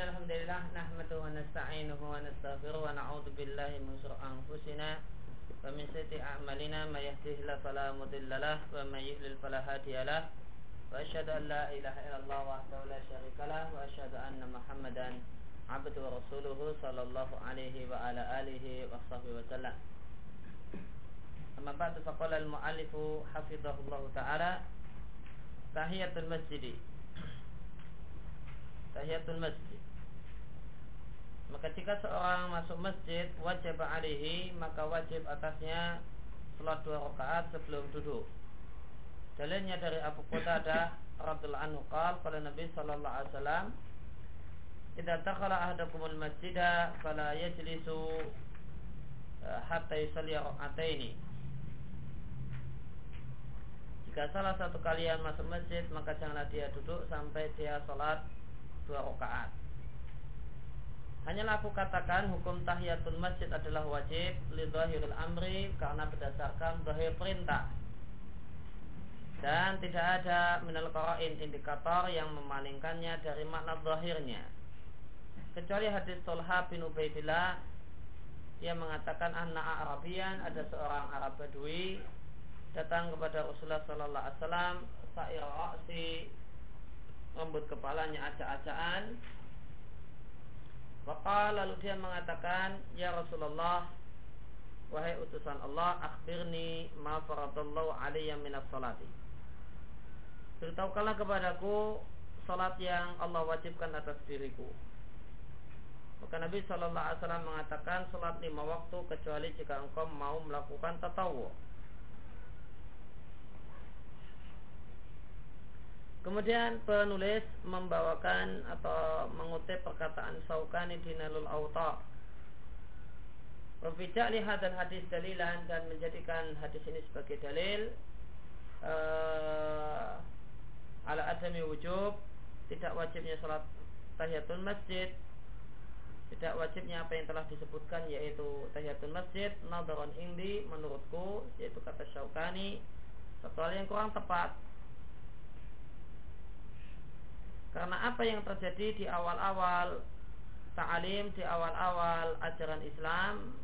الحمد لله نحمده ونستعينه ونستغفره ونعوذ بالله من شرور أنفسنا ومن سيئات أعمالنا. ما يهده الله فلا مضل له ومن يضلل فلا هادي له. وأشهد أن لا إله إلا الله وحده لا شريك له وأشهد أن محمدا عبده ورسوله صلى الله عليه وعلى آله وصحبه وسلم. أما بعد فقال المؤلف حفظه الله تعالى تحية المسجد. tahiyatul masjid maka jika seorang masuk masjid wajib alihi maka wajib atasnya salat dua rakaat sebelum duduk dalilnya dari Abu Qatadah radhiyallahu anhu qala pada Nabi sallallahu alaihi wasallam idza dakhala ahadakumul masjida fala yajlisu eh, hatta yusalli raka'ataini jika salah satu kalian masuk masjid maka janganlah dia duduk sampai dia salat dua rakaat. Hanyalah aku katakan hukum tahiyatul masjid adalah wajib li zahiril amri karena berdasarkan zahir perintah. Dan tidak ada minal qara'in indikator yang memalingkannya dari makna zahirnya. Kecuali hadis Tolha bin Ubaidillah yang mengatakan anak Arabian ada seorang Arab Badui datang kepada Rasulullah sallallahu alaihi wasallam sa'ir rambut kepalanya acak-acakan maka lalu dia mengatakan Ya Rasulullah Wahai utusan Allah Akhbirni ma faradallahu alaiya minas salati. Beritahukanlah kepadaku Salat yang Allah wajibkan atas diriku. Maka Nabi Shallallahu mengatakan Salat lima waktu kecuali jika engkau mau melakukan tatawu Kemudian penulis membawakan atau mengutip perkataan Saukani di Nalul Auta. Wafijak lihat dan hadis dalilan dan menjadikan hadis ini sebagai dalil uh, ala adami wujub tidak wajibnya sholat tahiyatul masjid tidak wajibnya apa yang telah disebutkan yaitu tahiyatul masjid nadaron indi menurutku yaitu kata Syaukani hal yang kurang tepat karena apa yang terjadi di awal-awal ta'alim, di awal-awal ajaran Islam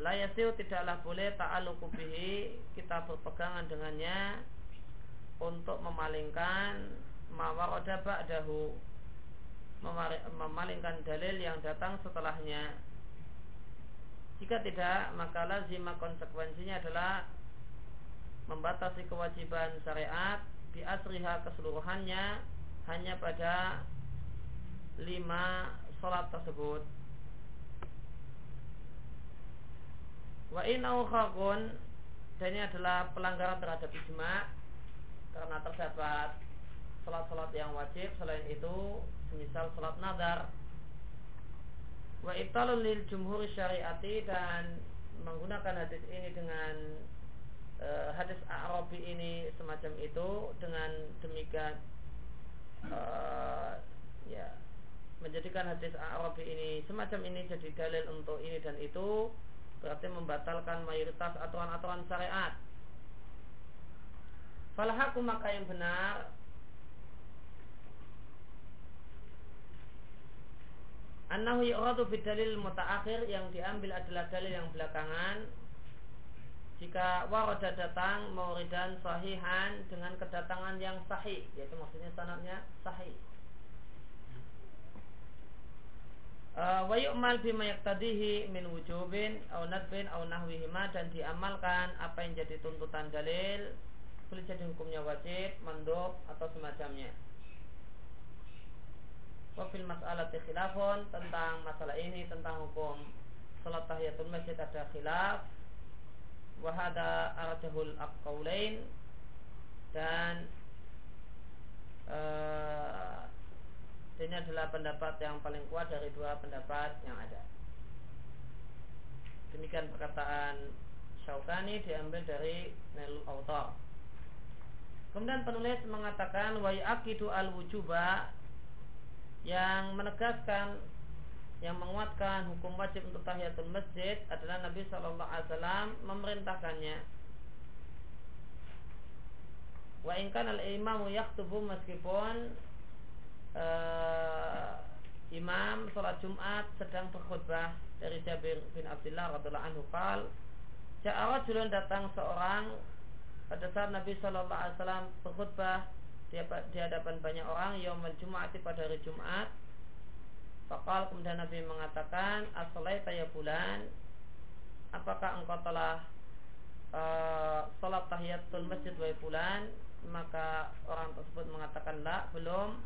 Layasiu tidaklah boleh ta'aluku bihi Kita berpegangan dengannya Untuk memalingkan Mawaroda ba'dahu Memalingkan dalil yang datang setelahnya. Jika tidak Maka lazimah konsekuensinya adalah Membatasi kewajiban syariat di asriha keseluruhannya hanya pada lima sholat tersebut. Wa inau dan ini adalah pelanggaran terhadap ijma karena terdapat sholat-sholat yang wajib selain itu semisal sholat nadar wa italul lil jumhur syariati dan menggunakan hadis ini dengan uh, hadis Arabi ini semacam itu dengan demikian uh, ya menjadikan hadis Arabi ini semacam ini jadi dalil untuk ini dan itu berarti membatalkan mayoritas aturan-aturan syariat. Falahaku maka yang benar Annahu yu'radu bidalil mutaakhir yang diambil adalah dalil yang belakangan jika waroda datang mauridan sahihan dengan kedatangan yang sahih yaitu maksudnya sanadnya sahih uh, wa yu'mal bima yaqtadihi min wujubin au nadbin au nahwihima dan diamalkan apa yang jadi tuntutan dalil boleh jadi hukumnya wajib, mandub atau semacamnya. Wa fil mas'alati khilafun tentang masalah ini tentang hukum salat tahiyatul masjid ada khilaf wahada arjahul aqaulain dan uh, ini adalah pendapat yang paling kuat dari dua pendapat yang ada. Demikian perkataan Syaukani diambil dari Nel Autor. Kemudian penulis mengatakan wa yaqidu al wujuba yang menegaskan yang menguatkan hukum wajib untuk tahiyatul masjid adalah Nabi Shallallahu Alaihi Wasallam memerintahkannya. Wa ingkan al imamu yaktubu meskipun uh, imam sholat Jumat sedang berkhutbah dari Jabir bin Abdullah radhiallahu anhu qal Ja'a datang seorang pada saat Nabi Shallallahu Alaihi Wasallam berkhutbah di hadapan banyak orang yaumul Jumat pada hari Jumat. Fakal kemudian Nabi mengatakan asalai ya bulan Apakah engkau telah uh, Salat tahiyatul masjid wa bulan Maka orang tersebut mengatakan La belum.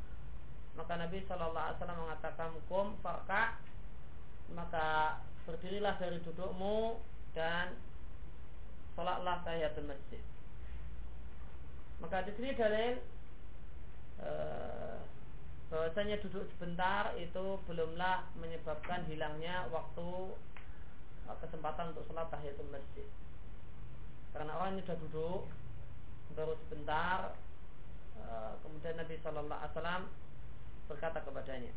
Maka Nabi SAW mengatakan Kum farka Maka berdirilah dari dudukmu Dan Salatlah tahiyatul masjid. Maka di sini dalil uh, bahwasanya duduk sebentar itu belumlah menyebabkan hilangnya waktu uh, kesempatan untuk sholat tahiyatul masjid. Karena orang sudah duduk baru sebentar, uh, kemudian Nabi Shallallahu Alaihi Wasallam berkata kepadanya,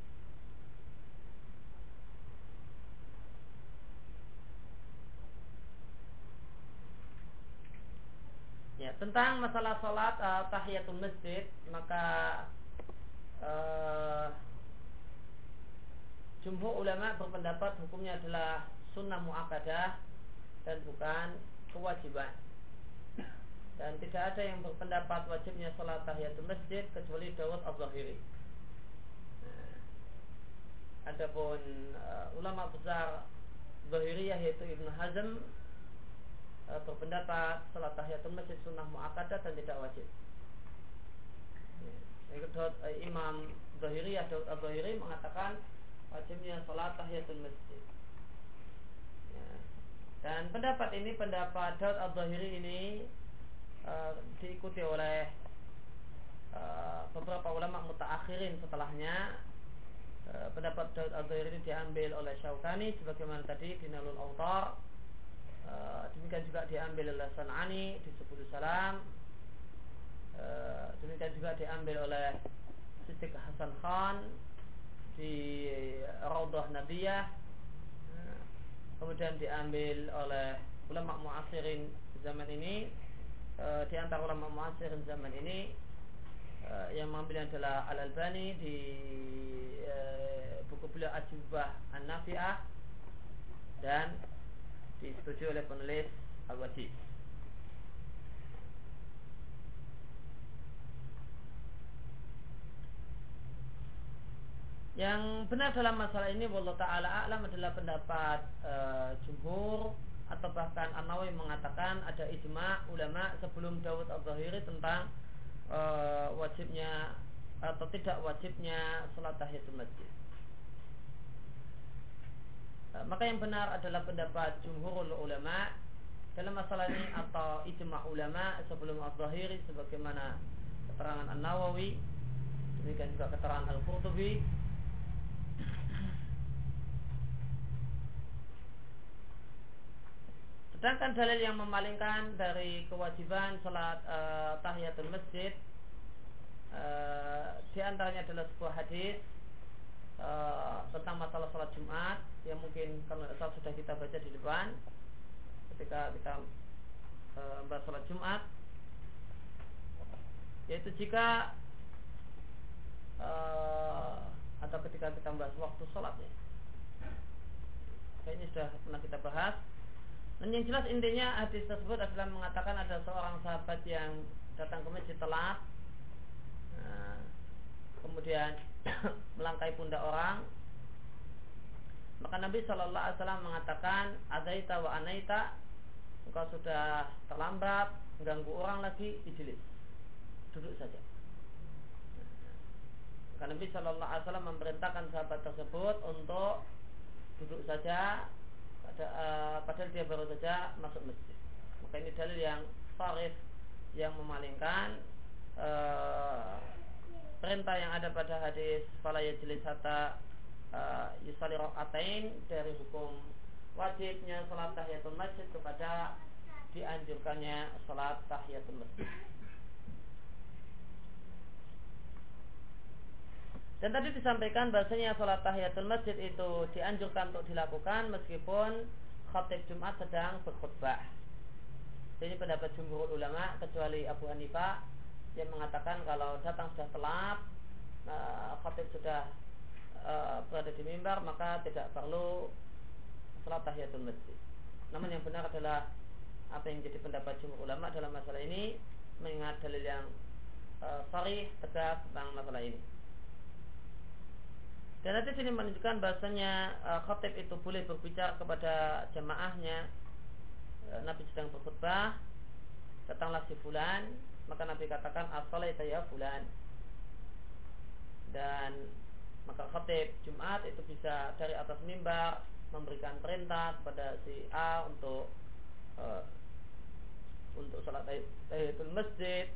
Ya, tentang masalah sholat uh, tahiyatul masjid maka uh, jumhur ulama berpendapat hukumnya adalah sunnah muakkadah dan bukan kewajiban. Dan tidak ada yang berpendapat wajibnya sholat tahiyatul masjid kecuali Dawud al-Zahiri. Nah, adapun uh, ulama besar Zahiriyah yaitu Ibn Hazm e, berpendapat salat tahiyatul masjid sunnah muakkadah dan tidak wajib. Ya. Daud, e, Imam Zahiri Daud Al-Zahiri mengatakan wajibnya salat tahiyatul masjid. Ya. Dan pendapat ini pendapat Daud Al-Zahiri ini e, diikuti oleh e, beberapa ulama mutaakhirin setelahnya e, pendapat Daud Al-Zahiri ini diambil oleh Syaukani sebagaimana tadi di Nalul Autar Eh, demikian juga diambil oleh Sanani di Subul Salam uh, demikian juga diambil oleh Siddiq Hasan Khan di Raudah Nabiyah uh, kemudian diambil oleh ulama muasirin zaman ini uh, di antara ulama muasirin zaman ini yang mengambilnya adalah Al Albani di buku beliau Ajubah An-Nafi'ah dan disetujui oleh penulis Al-Wajib. Yang benar dalam masalah ini Allah Ta'ala A'lam adalah pendapat e, jumhur Atau bahkan An-Nawawi mengatakan ada ijma ulama sebelum Dawud Al-Zahiri tentang e, wajibnya atau tidak wajibnya salat tahiyatul masjid. Eh, maka yang benar adalah pendapat jumhurul ulama dalam masalah ini atau ijma ulama sebelum al-zahiri sebagaimana keterangan An-Nawawi demikian juga keterangan Al-Qurtubi Sedangkan dalil yang memalingkan dari kewajiban salat uh, tahiyatul masjid uh, di antaranya adalah sebuah hadis uh, tentang masalah salat Jumat yang mungkin kalau salah sudah kita baca di depan. Ketika kita uh, bahas salat Jumat. Yaitu jika uh, atau ketika kita membahas waktu sholatnya. Kayaknya sudah pernah kita bahas dan yang jelas intinya hadis tersebut adalah mengatakan ada seorang sahabat yang datang ke masjid telat nah, kemudian melangkai pundak orang. Maka Nabi Shallallahu Alaihi Wasallam mengatakan adaita wa anaita engkau sudah terlambat mengganggu orang lagi ijlis duduk saja. Maka Nabi Shallallahu Alaihi Wasallam memerintahkan sahabat tersebut untuk duduk saja pada, uh, padahal dia baru saja masuk masjid maka ini dalil yang farif yang memalingkan uh, perintah yang ada pada hadis fala yajlis hatta uh, yusali rakaatain dari hukum wajibnya salat tahiyatul masjid kepada dianjurkannya salat tahiyatul masjid. Dan tadi disampaikan bahasanya salat tahiyatul masjid itu dianjurkan untuk dilakukan meskipun khatib Jumat sedang berkhutbah. Ini pendapat jumhur ulama kecuali Abu Hanifah yang mengatakan kalau datang sudah telat uh, khatib sudah uh, berada di mimbar maka tidak perlu salat tahiyatul masjid. Namun yang benar adalah apa yang jadi pendapat jumhur ulama dalam masalah ini mengingat dalil yang uh, sarih tegas tentang masalah ini. Dan nanti sini menunjukkan bahasanya uh, khatib itu boleh berbicara kepada jamaahnya. Uh, Nabi sedang berkhutbah, datanglah si fulan, maka Nabi katakan as-salaita ya fulan. Dan maka khatib Jumat itu bisa dari atas mimbar memberikan perintah kepada si A untuk uh, untuk sholat tahiyatul masjid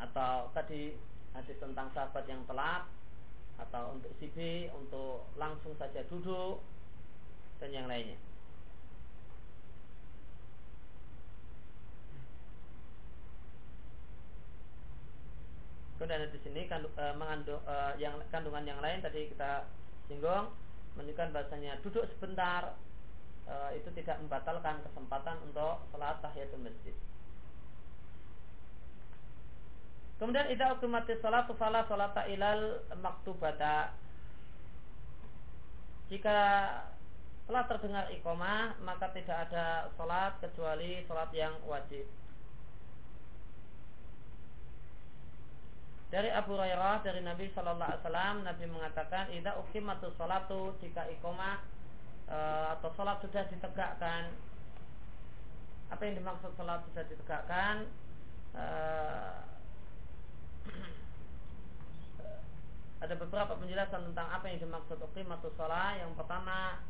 atau tadi hadis tentang sahabat yang telat atau untuk si B untuk langsung saja duduk dan yang lainnya. Kemudian di sini kandung, e, mengandung e, yang kandungan yang lain tadi kita singgung menunjukkan bahasanya duduk sebentar e, itu tidak membatalkan kesempatan untuk sholat tahiyatul masjid. Kemudian idza uqimatis salatu fala salata ilal maktubata. Jika telah terdengar iqamah maka tidak ada salat kecuali salat yang wajib. Dari Abu Hurairah dari Nabi Shallallahu Alaihi Wasallam Nabi mengatakan ida ukimatus salatu jika ikomah e, atau salat sudah ditegakkan apa yang dimaksud salat sudah ditegakkan e, ada beberapa penjelasan tentang apa yang dimaksud ukimatus salat yang pertama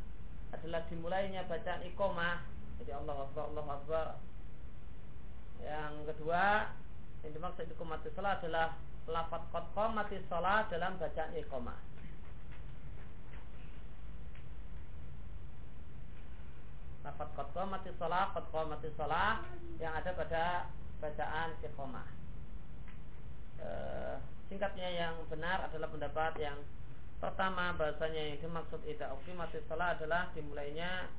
adalah dimulainya bacaan ikomah jadi Allah Akbar Allah Akbar yang kedua yang dimaksud ikomah salat adalah lafat qad qamati sholat dalam bacaan iqamah. Lafat qad qamati sholat, qad qamati sholat yang ada pada bacaan iqamah. E, singkatnya yang benar adalah pendapat yang pertama bahasanya yang dimaksud ida mati sholat adalah dimulainya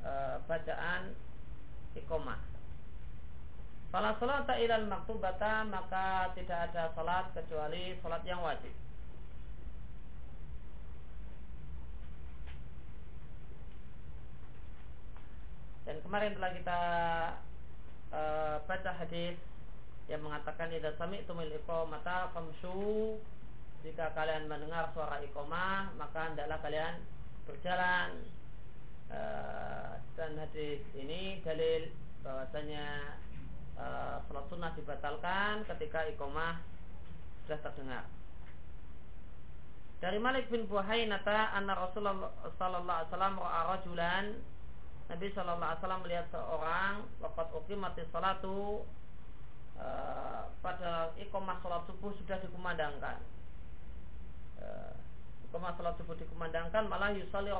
e, bacaan iqamah Fala salata ilal maktubata maka tidak ada salat kecuali salat yang wajib. Dan kemarin telah kita uh, baca hadis yang mengatakan idza sami'tumul iqamata famshu. Jika kalian mendengar suara iqamah maka hendaklah kalian berjalan. Uh, dan hadis ini dalil bahwasanya Eh, sholat sunnah dibatalkan ketika iqomah sudah terdengar. Dari Malik bin Buhainata anna Rasulullah sallallahu alaihi wasallam ra'a rajulan. Nabi sallallahu alaihi wasallam melihat seorang waqad uqimatis salatu uh, pada iqomah salat subuh sudah dikumandangkan. Uh, iqomah salat subuh dikumandangkan malah yusalli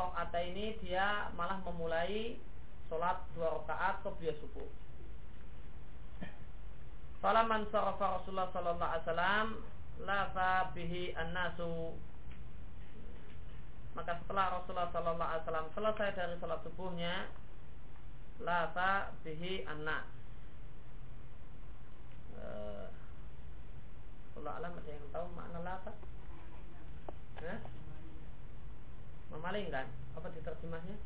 ini dia malah memulai salat dua rakaat qobliyah subuh. Falaman sarafa Rasulullah sallallahu alaihi wasallam lafa bihi an-nasu maka setelah Rasulullah sallallahu alaihi wasallam selesai dari salat subuhnya lafa bihi an-nas uh, Allah alam ada yang tahu makna lafa? Eh? Memalingkan apa diterjemahnya?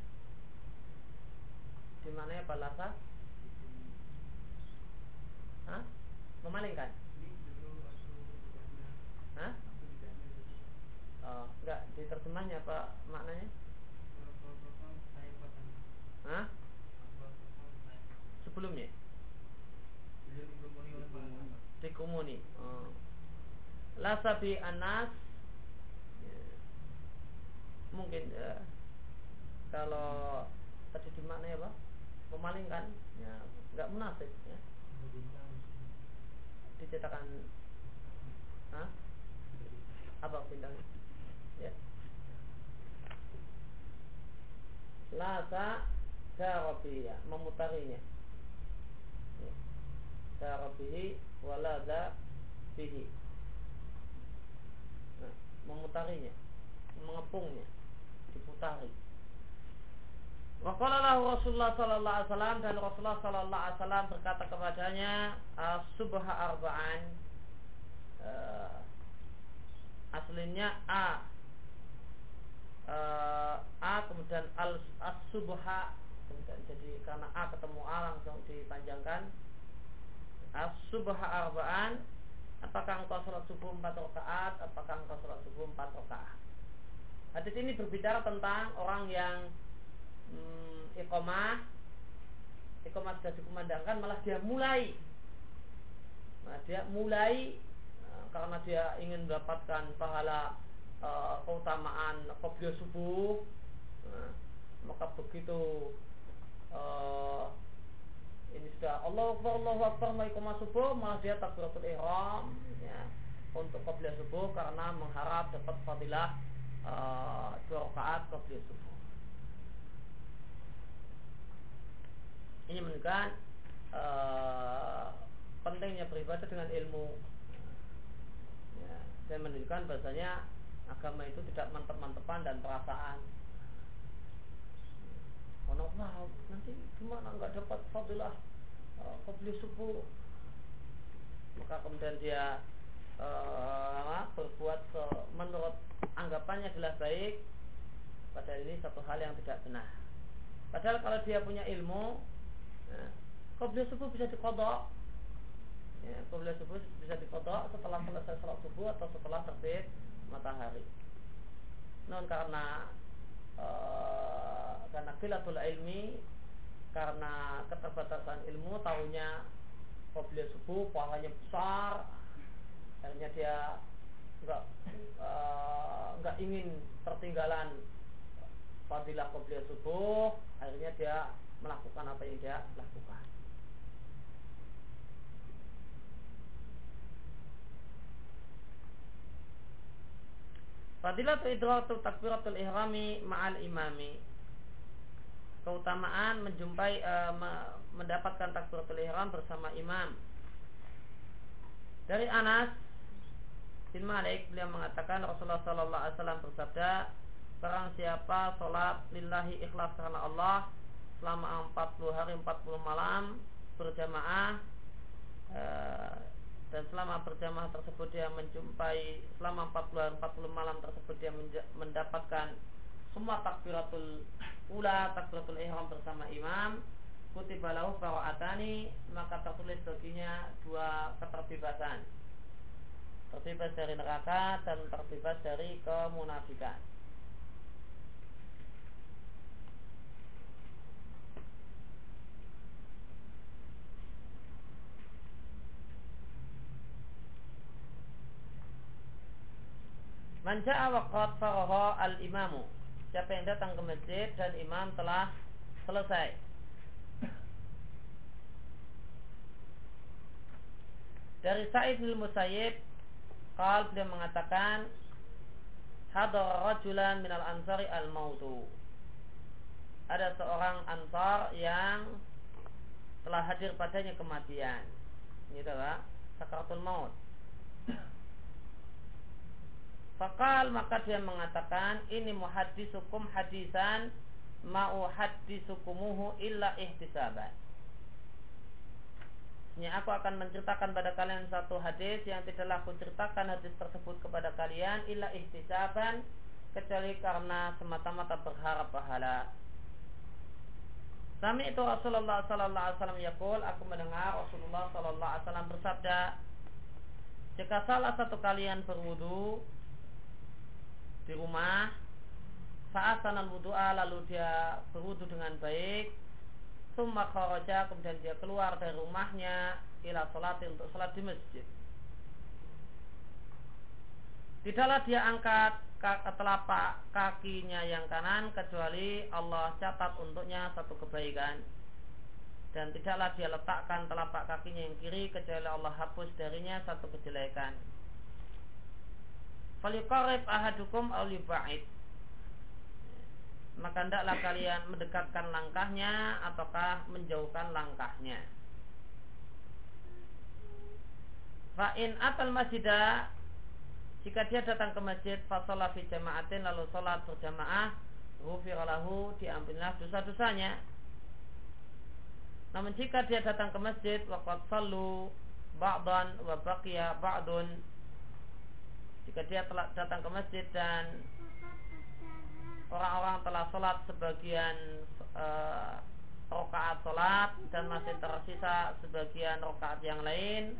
Di mana apa lafa? Hah? memalingkan? Hah? Oh, enggak diterjemahnya apa maknanya? Hah? Sebelumnya? Dikumuni. Oh. Lasabi anas ya. mungkin ya, kalau tadi dimaknai apa? Memalingkan, ya enggak munafik ya dicetakan Hah? apa bintangnya ya lasa darabiya memutarinya ya. darabihi walada bihi nah, memutarinya mengepungnya diputari. Waqala Rasulullah sallallahu alaihi wasallam dan Rasulullah sallallahu alaihi wasallam berkata kepadanya subha arba'an. Uh, aslinya a. Uh, a kemudian al as subha kemudian jadi karena a ketemu a langsung dipanjangkan subha arbaan apakah engkau sholat subuh empat rakaat apakah engkau sholat subuh empat rakaat? Hadis ini berbicara tentang orang yang hmm, iqomah iqomah sudah dikumandangkan malah dia mulai. Nah, dia mulai uh, karena dia ingin mendapatkan pahala uh, keutamaan qobliya subuh. Nah, maka begitu uh, ini sudah Allah Akbar Allah Akbar iqomah subuh malah dia takbiratul ihram ya, untuk qobliya subuh karena mengharap dapat fadilah uh, dua rakaat qobliya subuh. Ini menunjukkan uh, pentingnya beribadah dengan ilmu. Ya, dan menunjukkan bahasanya agama itu tidak mantep-mantepan dan perasaan oh wow nanti gimana nggak dapat fadilah uh, subuh. Maka kemudian dia uh, berbuat uh, menurut anggapannya adalah baik. Padahal ini satu hal yang tidak benar. Padahal kalau dia punya ilmu ya, subuh bisa dikodok. Ya, Qobliya subuh bisa dipotong setelah selesai sholat subuh atau setelah terbit matahari. Non karena uh, karena kilatul ilmi karena keterbatasan ilmu tahunya Qobliya subuh pahalanya besar akhirnya dia nggak uh, nggak ingin tertinggalan fadilah Qobliya subuh akhirnya dia melakukan apa yang dia lakukan Fadilatul idratul takbiratul ihrami ma'al imami. Keutamaan menjumpai uh, mendapatkan takbiratul ihram bersama imam. Dari Anas bin Malik beliau mengatakan Rasulullah sallallahu alaihi wasallam bersabda, barang siapa salat lillahi ikhlas karena Allah selama 40 hari 40 malam berjamaah uh, dan selama berjamaah tersebut dia menjumpai selama 40 hari 40 malam tersebut dia mendapatkan semua takbiratul ula takbiratul ihram bersama imam. Kutiba lahu atani maka tertulis baginya dua keterbebasan terbebas dari neraka dan terbebas dari kemunafikan Manja waqat faraha al-imamu. Siapa yang datang ke masjid dan imam telah selesai. Dari Sa'id bin Musayyib Qal dia mengatakan Hadar rajulan minal ansari al-mautu Ada seorang ansar yang Telah hadir padanya kematian Ini adalah Sakaratul maut Fakal maka dia mengatakan ini muhadisukum hadisan mau hadisukumuhu illa ihtisaban. Ini aku akan menceritakan pada kalian satu hadis yang tidaklah aku ceritakan hadis tersebut kepada kalian illa ihtisaban kecuali karena semata-mata berharap pahala. Sami itu Rasulullah sallallahu alaihi wasallam yaqul aku mendengar Rasulullah sallallahu alaihi wasallam bersabda jika salah satu kalian berwudu di rumah. Saat sanal wudhu'a lalu dia berwudu dengan baik. Summa kharaja kemudian dia keluar dari rumahnya ila sholat untuk sholat di masjid. Tidaklah dia angkat telapak kakinya yang kanan kecuali Allah catat untuknya satu kebaikan. Dan tidaklah dia letakkan telapak kakinya yang kiri kecuali Allah hapus darinya satu kejelekan Faliqarib ahadukum ba'id Maka hendaklah kalian mendekatkan langkahnya ataukah menjauhkan langkahnya. Fa'in atal masjidah jika dia datang ke masjid fasolah fi jama'atin lalu sholat berjamaah ghufiralahu diambillah dosa-dosanya namun jika dia datang ke masjid waqad sallu ba'dan wa baqiya ba'dun jika dia telah datang ke masjid dan orang-orang telah sholat sebagian e, rokaat sholat dan masih tersisa sebagian rokaat yang lain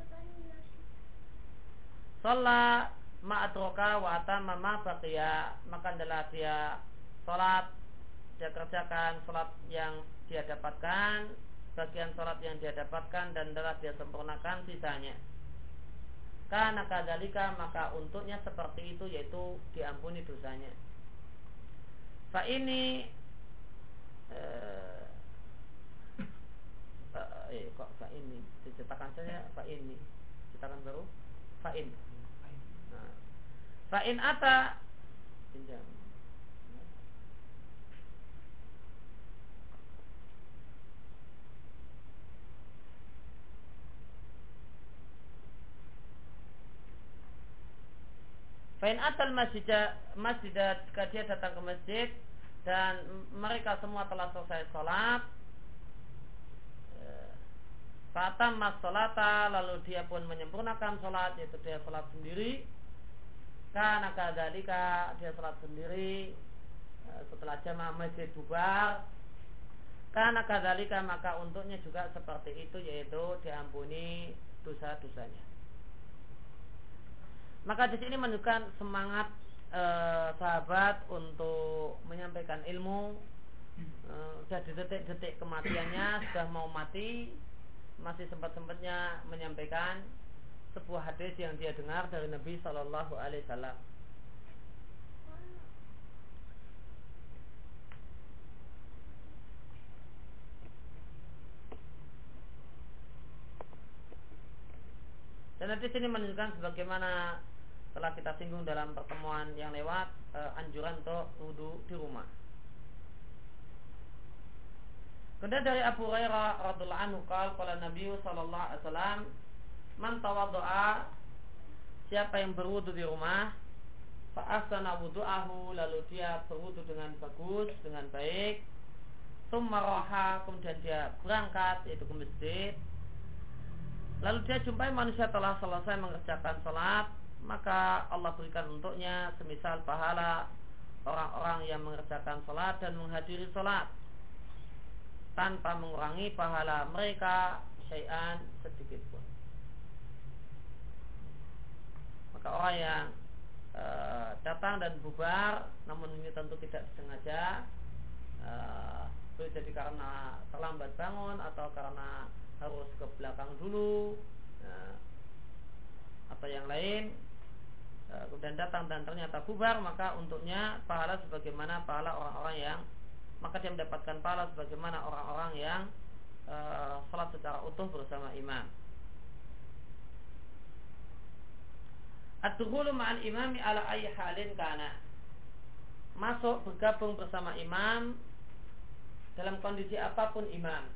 sholat ma'adroka wa atama ma baqiya maka adalah dia sholat dia kerjakan sholat yang dia dapatkan bagian sholat yang dia dapatkan dan adalah dia sempurnakan sisanya karena kadalika maka untuknya seperti itu yaitu diampuni dosanya. Fa ini eh, eh, kok fa ini? Dicetakan saja fa ini. Cetakan baru fa in. Nah, fa in ata pinjam Fain atal masjid masjid jika dia datang ke masjid dan mereka semua telah selesai sholat Fatam mas sholata lalu dia pun menyempurnakan sholat yaitu dia sholat sendiri. Karena kadalika dia sholat sendiri setelah jamaah masjid bubar. Karena kadalika maka untuknya juga seperti itu yaitu diampuni dosa-dosanya maka di sini menunjukkan semangat e, sahabat untuk menyampaikan ilmu. E, sudah di detik-detik kematiannya sudah mau mati, masih sempat-sempatnya menyampaikan sebuah hadis yang dia dengar dari Nabi Shallallahu Alaihi Wasallam. Dan hadis ini menunjukkan sebagaimana telah kita singgung dalam pertemuan yang lewat e, anjuran untuk wudhu di rumah. Kemudian dari Abu Hurairah radhiallahu anhu qala qala Nabi sallallahu alaihi wasallam man tawaddoa siapa yang berwudu di rumah fa ahsana wudu'ahu lalu dia berwudu dengan bagus dengan baik. Summa kemudian dia berangkat yaitu ke masjid. Lalu dia jumpai manusia telah selesai mengerjakan salat maka Allah berikan untuknya semisal pahala orang-orang yang mengerjakan sholat dan menghadiri sholat tanpa mengurangi pahala mereka syai'an sedikit pun. Maka orang yang e, datang dan bubar, namun ini tentu tidak sengaja, e, boleh jadi karena terlambat bangun atau karena harus ke belakang dulu, e, atau yang lain, Eh, kemudian datang dan ternyata bubar maka untuknya pahala sebagaimana pahala orang-orang yang maka dia mendapatkan pahala sebagaimana orang-orang yang e, salat secara utuh bersama imam. At-dukhulu ma'al imami ala ayyi halin kana. Masuk bergabung bersama imam dalam kondisi apa pun imam.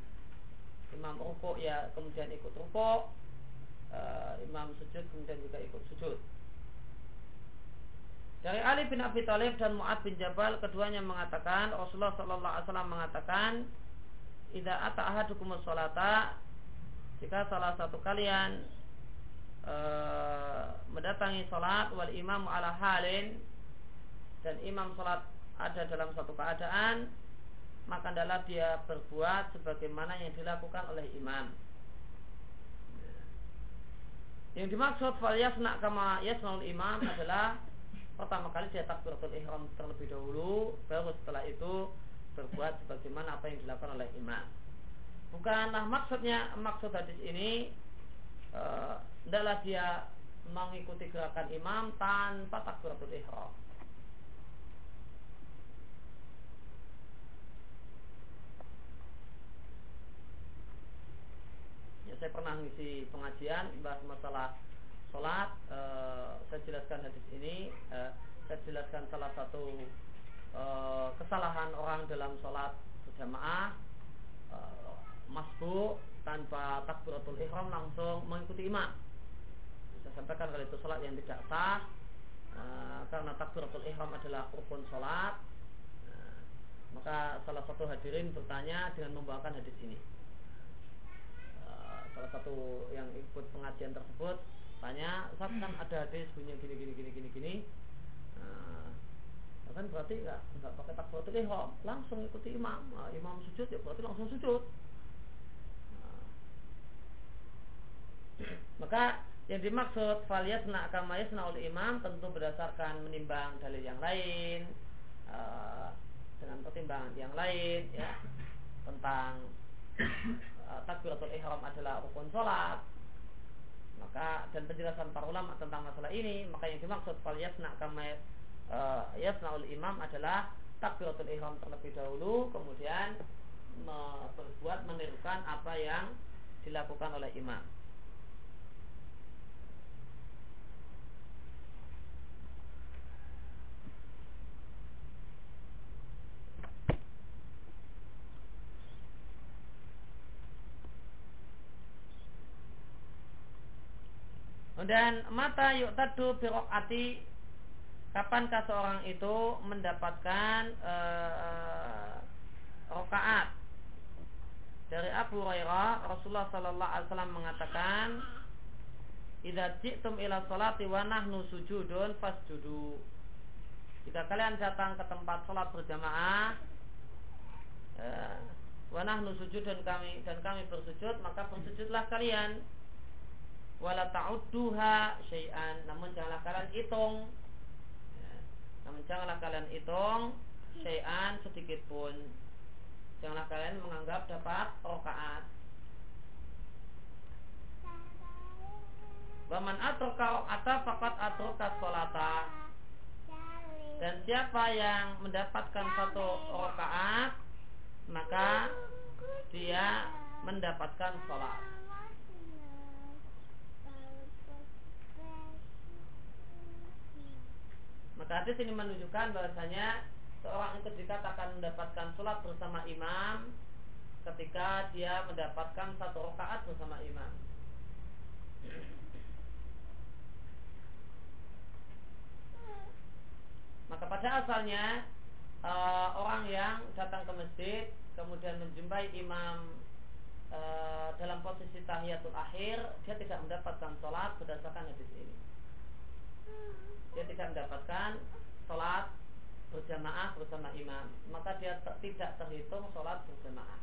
Imam rukuk ya kemudian ikut rukuk, e, imam sujud kemudian juga ikut sujud. Dari Ali bin Abi Thalib dan Mu'ad bin Jabal keduanya mengatakan Rasulullah sallallahu alaihi wasallam mengatakan Idza ata ahadukum jika salah satu kalian e, mendatangi salat wal imam ala halin dan imam salat ada dalam satu keadaan maka adalah dia berbuat sebagaimana yang dilakukan oleh imam. Yang dimaksud fal yasna kama yasnaul imam adalah pertama kali dia takbiratul ihram terlebih dahulu baru setelah itu berbuat sebagaimana apa yang dilakukan oleh imam. Bukanlah maksudnya maksud hadis ini adalah e, dia mengikuti gerakan imam tanpa takbiratul ihram. Ya saya pernah ngisi pengajian bahas masalah sholat e, saya jelaskan hadis ini e, saya jelaskan salah satu e, kesalahan orang dalam sholat berjamaah masbuk tanpa takbiratul ihram langsung mengikuti imam. Saya sampaikan kalau itu sholat yang tidak sah karena takbiratul ihram adalah rukun sholat maka salah satu hadirin bertanya dengan membawakan hadis ini. Salah satu yang ikut pengajian tersebut tanya Ustaz kan ada hadis punya gini gini gini gini gini. Nah, kan berarti nggak nggak pakai takbiratul ihram langsung ikuti imam. Nah, imam sujud ya berarti langsung sujud. Nah. maka yang dimaksud faliyasna kama yasna oleh imam tentu berdasarkan menimbang dalil yang lain uh, dengan pertimbangan yang lain ya tentang uh, takbiratul ihram adalah rukun sholat maka dan penjelasan para ulama tentang masalah ini maka yang dimaksud faliyasna kama uh, yasna oleh imam adalah takbiratul ihram terlebih dahulu kemudian berbuat menirukan apa yang dilakukan oleh imam Dan mata yuk tadu birokati Kapankah seorang itu mendapatkan uh, rokaat dari Abu Hurairah Rasulullah Sallallahu Alaihi Wasallam mengatakan Idza ji'tum ila salati wa nahnu sujudun fasjudu. Jika kalian datang ke tempat sholat berjamaah uh, wa nahnu sujudun kami dan kami bersujud maka bersujudlah kalian wala ta'udduha syai'an. Namun janganlah kalian hitung. Ya. namun janganlah kalian hitung syai'an sedikit pun. Janganlah kalian menganggap dapat rokaat Waman atroka ata fakat atroka solata Dan siapa yang mendapatkan satu rokaat Maka dia mendapatkan sholat Maka hadis ini menunjukkan bahwasanya seorang itu dikatakan mendapatkan sholat bersama imam ketika dia mendapatkan satu rakaat bersama imam. Maka pada asalnya uh, orang yang datang ke masjid kemudian menjumpai imam uh, dalam posisi tahiyatul akhir dia tidak mendapatkan sholat berdasarkan hadis ini dia tidak mendapatkan sholat berjamaah bersama imam. Maka dia tidak terhitung sholat berjamaah.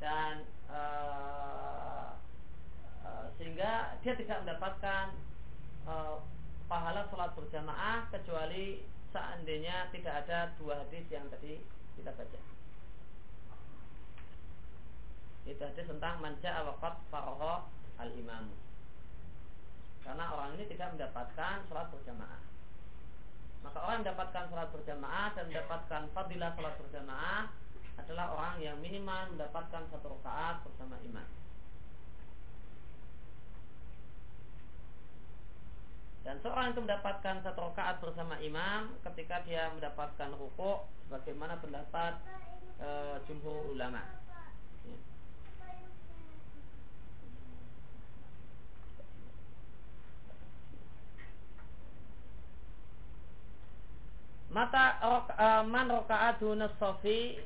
Dan uh, uh, sehingga dia tidak mendapatkan uh, pahala sholat berjamaah kecuali seandainya tidak ada dua hadis yang tadi kita baca. Itu hadis tentang manja awaqat faroho al-imam. Karena orang ini tidak mendapatkan sholat berjamaah. Maka orang yang mendapatkan sholat berjamaah dan mendapatkan fadilah sholat berjamaah adalah orang yang minimal mendapatkan satu rakaat bersama imam. Dan seorang itu mendapatkan satu rakaat bersama imam ketika dia mendapatkan rukuk bagaimana pendapat e, jumhur ulama. Mata uh, man roka'atu nasofi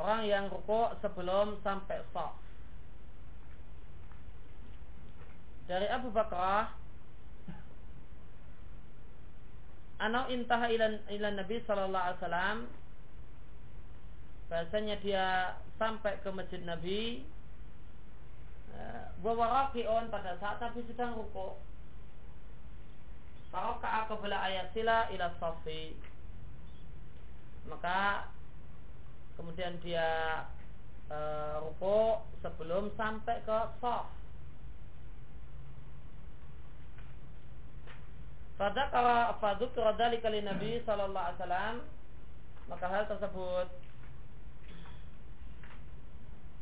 Orang yang rukuk sebelum sampai sof Dari Abu Bakrah Anau intaha ilan, ilan Nabi Sallallahu Alaihi Wasallam. Bahasanya dia sampai ke masjid Nabi. Bahwa pada saat Nabi sedang rukuk Faraka'a qabla ayasila ila safi? Maka Kemudian dia e, Ruku sebelum sampai ke saf. Pada kalau faduk radali kali Nabi Sallallahu Alaihi Wasallam. Maka hal tersebut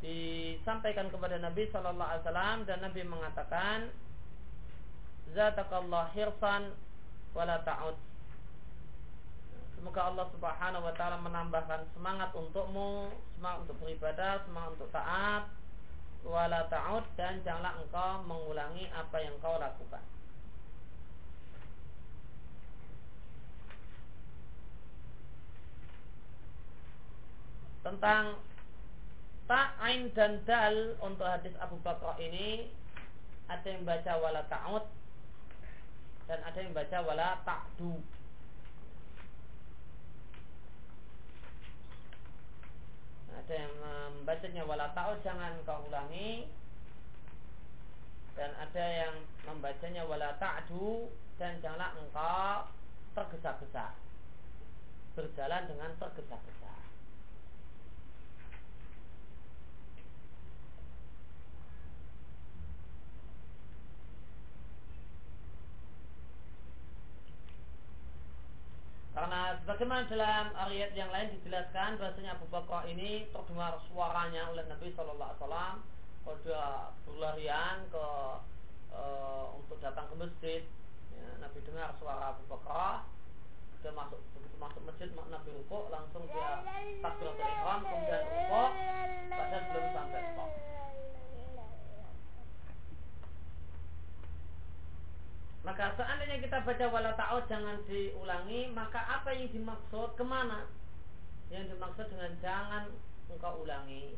disampaikan kepada Nabi Sallallahu Alaihi Wasallam dan Nabi mengatakan zatakallah hirsan wala ta'ud. Semoga Allah subhanahu wa ta'ala menambahkan semangat untukmu Semangat untuk beribadah, semangat untuk taat. Wala ta'ud dan janganlah engkau mengulangi apa yang kau lakukan. Tentang tak ain dan dal untuk hadis Abu Bakar ini ada yang baca wala ta'ud dan ada yang baca wala ta'du. Ada yang membacanya wala ta'ud jangan kau ulangi. Dan ada yang membacanya wala ta'du dan janganlah engkau tergesa-gesa. Berjalan dengan tergesa-gesa Karena sebagaimana dalam ayat yang lain dijelaskan bahasanya Abu Bakar ini terdengar suaranya oleh Nabi Shallallahu Alaihi Wasallam dia berlarian ke e, untuk datang ke masjid. Ya, Nabi dengar suara Abu Bakar dia masuk begitu masuk masjid Nabi rukuk langsung dia takbiratul ihram kemudian rukuk padahal belum sampai stop Maka seandainya kita baca wala ta'ud jangan diulangi, maka apa yang dimaksud ke mana? Yang dimaksud dengan jangan engkau ulangi.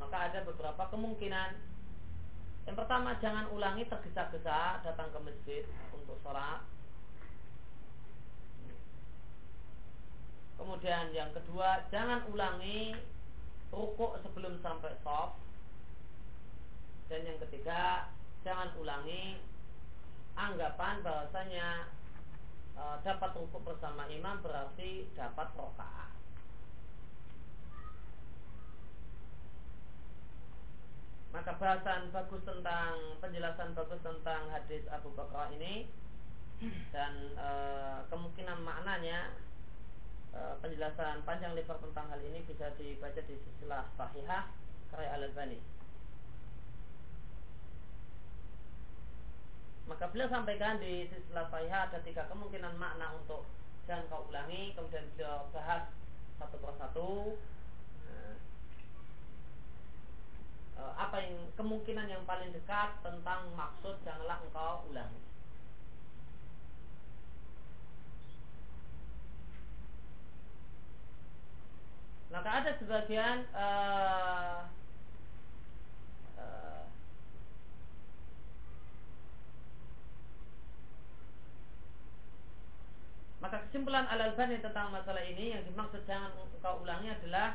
Maka ada beberapa kemungkinan. Yang pertama jangan ulangi tergesa-gesa datang ke masjid untuk sholat. Kemudian yang kedua jangan ulangi rukuk sebelum sampai soft. Dan yang ketiga jangan ulangi anggapan bahwasanya e, dapat rukuk bersama imam berarti dapat rokaat. Maka bahasan bagus tentang penjelasan bagus tentang hadis Abu Bakar ini dan e, kemungkinan maknanya e, penjelasan panjang lebar tentang hal ini bisa dibaca di sisilah sahihah karya Al-Albani. Maka beliau sampaikan di sisilah Sahihah ada tiga kemungkinan makna untuk jangan kau ulangi. Kemudian beliau bahas satu persatu nah, eh, apa yang kemungkinan yang paling dekat tentang maksud janganlah engkau ulangi. Maka ada sebagian uh, Maka kesimpulan Al-Albani tentang masalah ini yang dimaksud jangan engkau ulangi adalah